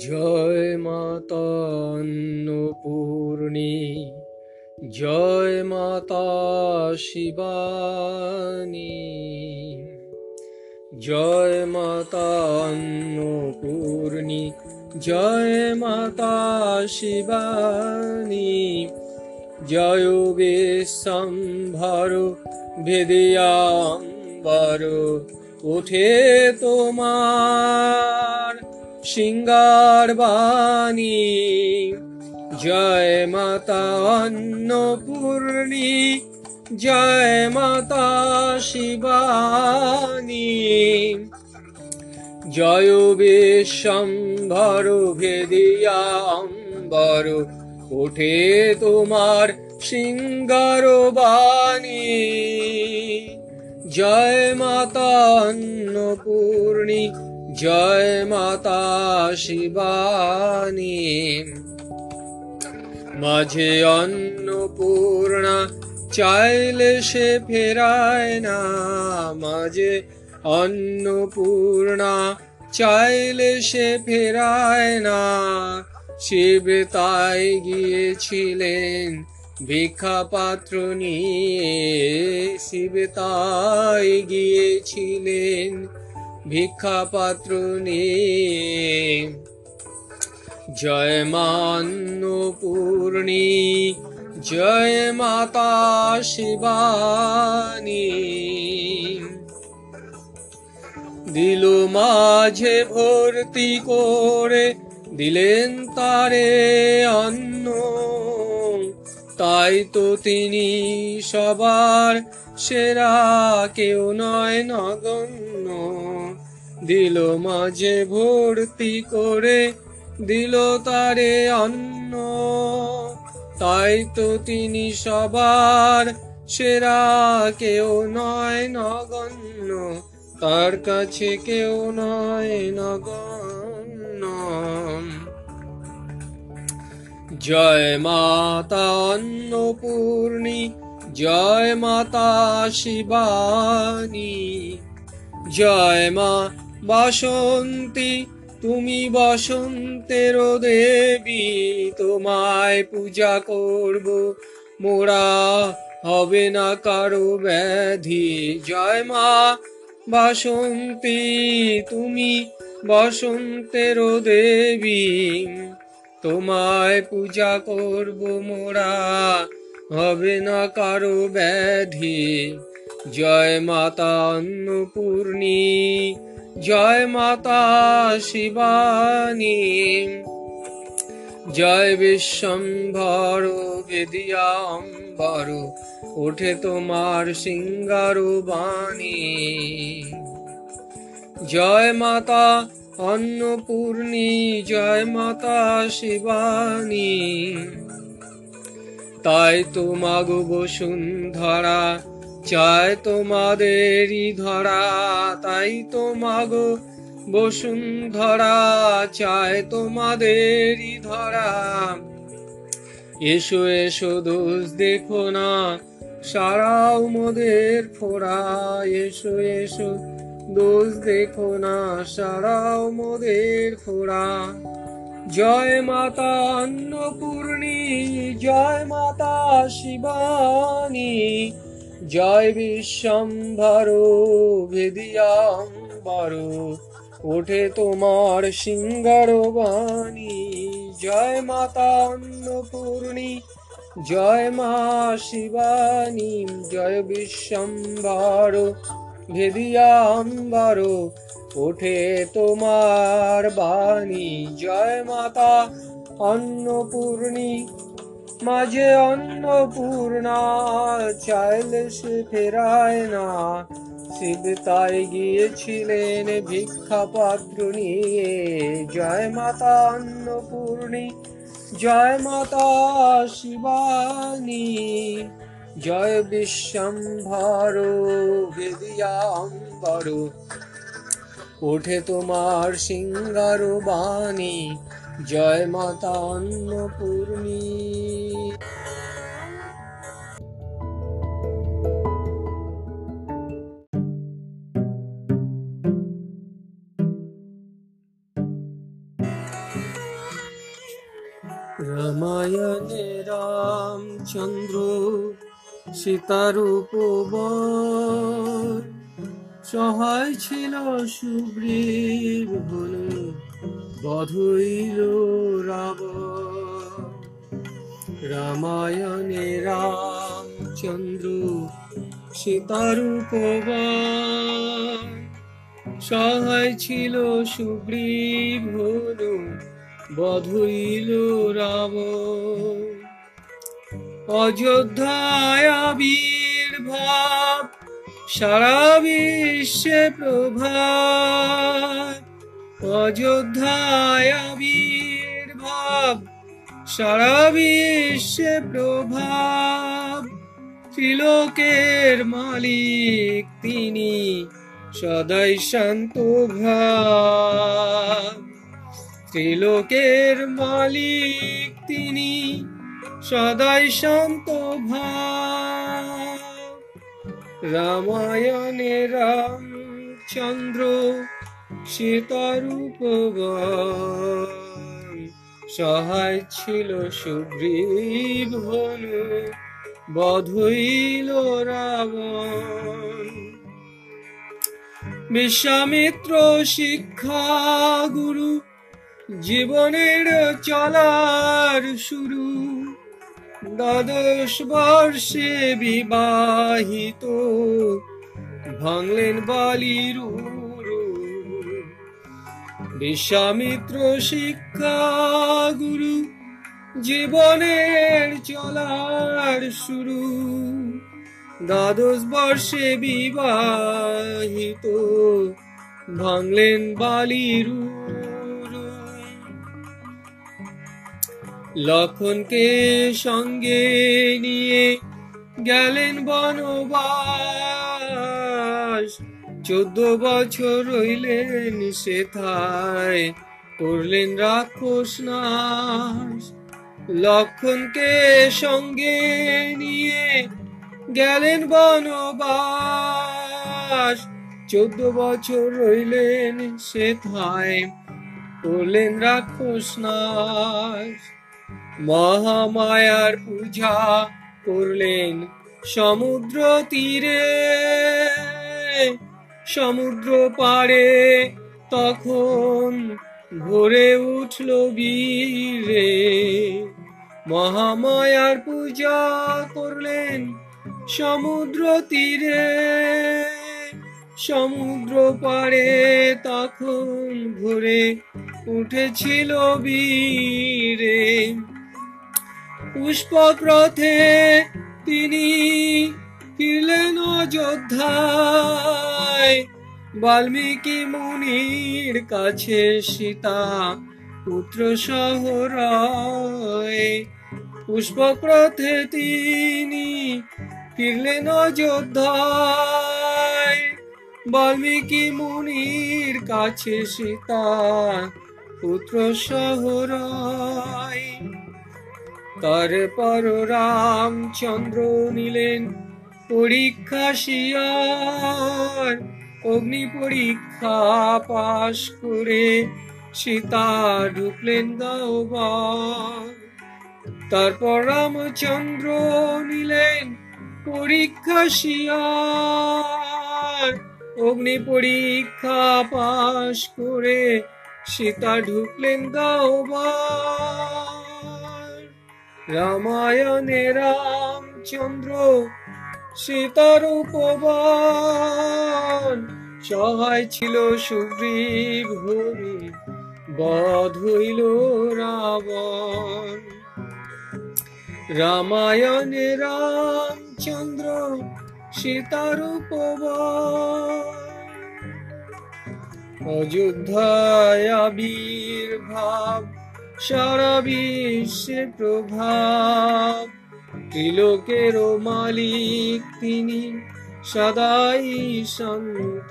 জয় মাতা জয় মাতা শিবানী, জয় মাতা জয় মাতা শিবানী, জয় বিশ্বম্ভর ভেদিয়াম্বর উঠে তোমার সিঙ্গার বাণী। জয় মাতা অন্নপূর্ণী, জয় মাতা শিবানী। জয় বিশ্বম্ভর ভেদিয়াম্বর ওঠে তোমার সিঙ্গার বাণী। জয় মাতা অন্নপূর্ণী জয় মাতা শিবানী। মাঝে অন্নপূর্ণা চাইলে সে ফেরায় না। মাঝে অন্নপূর্ণা চাইলে সে ফেরায় না। শিব তাই গিয়েছিলেন ভিক্ষা পাত্র নিয়ে। শিব তাই গিয়েছিলেন ভিক্ষা পাত্র নিয়ে জয় মান্নপূর্ণী জয় মাতা শিবানী। দিল মাঝে ভর্তি করে দিলেন তারে অন্ন। তাই তো তিনি সবার সেরা, কেউ নয় নগণ্য। দিল মাঝে ভর্তি করে, দিল তারে অন্ন। তাই তো তিনি সবার সেরা, কেউ নয় নগণ্য। তার কাছে কেউ নয় নগণ্য। জয় মাতা অন্নপূর্ণী, জয় মাতা শিবানী। জয় মা বাসন্তী, তুমি বসন্তের দেবী, তোমায় পূজা করব। মোরা হবে না কারও ব্যাধি। জয় মা বাসন্তী, তুমি বসন্তের দেবী, তোমায় পূজা করব। মোরা হবে না কারও ব্যাধি। জয় মাতা অন্নপূর্ণী জয় মাতা শিবানী। জয় বিশ্বম্ভর বেদিয়াম্বর ওঠে তোমার সিঙ্গার বাণী। জয় মাতা অন্নপূর্ণী, জয় মাতা শিবানী। তাই তো মাগো বসুন্ধরা চায় তোমাদেরই ধরা, তাই তো মাগো বসুন্ধরা, চায় তোমাদেরই ধরা। এসো এসো, দোষ দেখো না, সারাও মোদের ফোরা এসো এসো, দোষ দেখো না, সারাও মোদের ফোরা জয় মাতা অন্নপূর্ণী, জয় মাতা শিবানী। জয় বিশ্বম্ভর ভেদিয়াম্বর ওঠে তোমার সিঙ্গার বাণী। জয় মাতা অন্নপূর্ণী, জয় মা শিবানী, জয় বিশ্বম্ভর ভেদিয়াম্বর ওঠে তোমার বাণী। জয় মাতা অন্নপূর্ণী মাঝে অন্নপূর্ণা চাইলে সে ফেরায় না। শিব তাই গিয়েছিলেন ভিক্ষা পাত্র নিয়ে। জয় মাতা অন্নপূর্ণী, জয় মাতা শিবানী, জয় বিশ্বম্ভর বেদিয়াম্বর ওঠে তোমার সিঙ্গার বাণী জয় মাতা অন্নপূর্ণী রামায়ণে রামচন্দ্র সীতার সহায় ছিল সুগ্রীব হল বধইল রাবণ রামায়ণে রামচন্দ্র সীতার উপবন সহায় ছিল সুগ্রীব হল বধইল রাবণ অযোধ্যায় আবির্ভাব সারা বিশ্বে প্রভাব অযোধ্যায় আবির্ভাব সারা বিশ্বে প্রভাব। ত্রিলোকের মালিক তিনি, সদাই শান্ত ভাব। ত্রিলোকের মালিক তিনি, সদাই শান্ত ভাব। রামায়ণে রামচন্দ্র সীতারূপ সহায় ছিল সুগ্রীব হনু বধইল রাবণ বিশ্বামিত্র শিক্ষা গুরু, জীবনের চলার শুরু দ্বাদশ বর্ষে বিবাহিত, ভাঙলেন বালির উরু। বিশ্বামিত্র শিক্ষা গুরু, জীবনের চলার শুরু দ্বাদশ বর্ষে বিবাহিত, ভাঙলেন বালির। লক্ষণকে সঙ্গে নিয়ে গেলেন বনবাস চোদ্দ বছর রইলেন সেথায় করলেন রাক্ষস নাশ। লক্ষণকে সঙ্গে নিয়ে গেলেন বনবাস। চোদ্দ বছর রইলেন সেথায় করলেন রাক্ষস নাশ। মহামায়ার পূজা করলেন সমুদ্র তীরে। সমুদ্র পাড়ে তখন ভরে উঠল বীরে। মহামায়ার পূজা করলেন সমুদ্র তীরে। সমুদ্র পাড়ে তখন ভরে উঠেছিল বীরে। পুষ্পক রথে তিনি ফিরলেন অযোধ্যায়। বাল্মীকি মুনির কাছে সীতা পুত্র শহরায় পুষ্পক রথে তিনি ফিরলেন অযোধ্যায়। বাল্মীকি মুনির কাছে সীতা পুত্র শহরায় তারপর রামচন্দ্র নিলেন পরীক্ষা শিয়ার, অগ্নি পরীক্ষা পাশ করে সীতা ঢুকলেন গাওবার তারপর রামচন্দ্র নিলেন পরীক্ষা শিয়ার, অগ্নি পরীক্ষা পাশ করে সীতা ঢুকলেন গাওবার রামায়ণে রামচন্দ্র সীতার উপবান। সহায় ছিল সুগ্রীব হরি, বধ হইল রাবণ। রামায়ণে রামচন্দ্র সীতার উপবান। অযোধ্যায় আবির্ভাব, সারা বিশ্বে প্রভাব। ত্রিলোকের মালিক তিনি সদাই শান্ত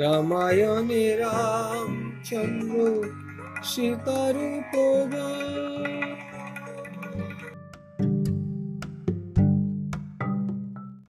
রামায়ণে রামচন্দ্র সীতার উপবাস।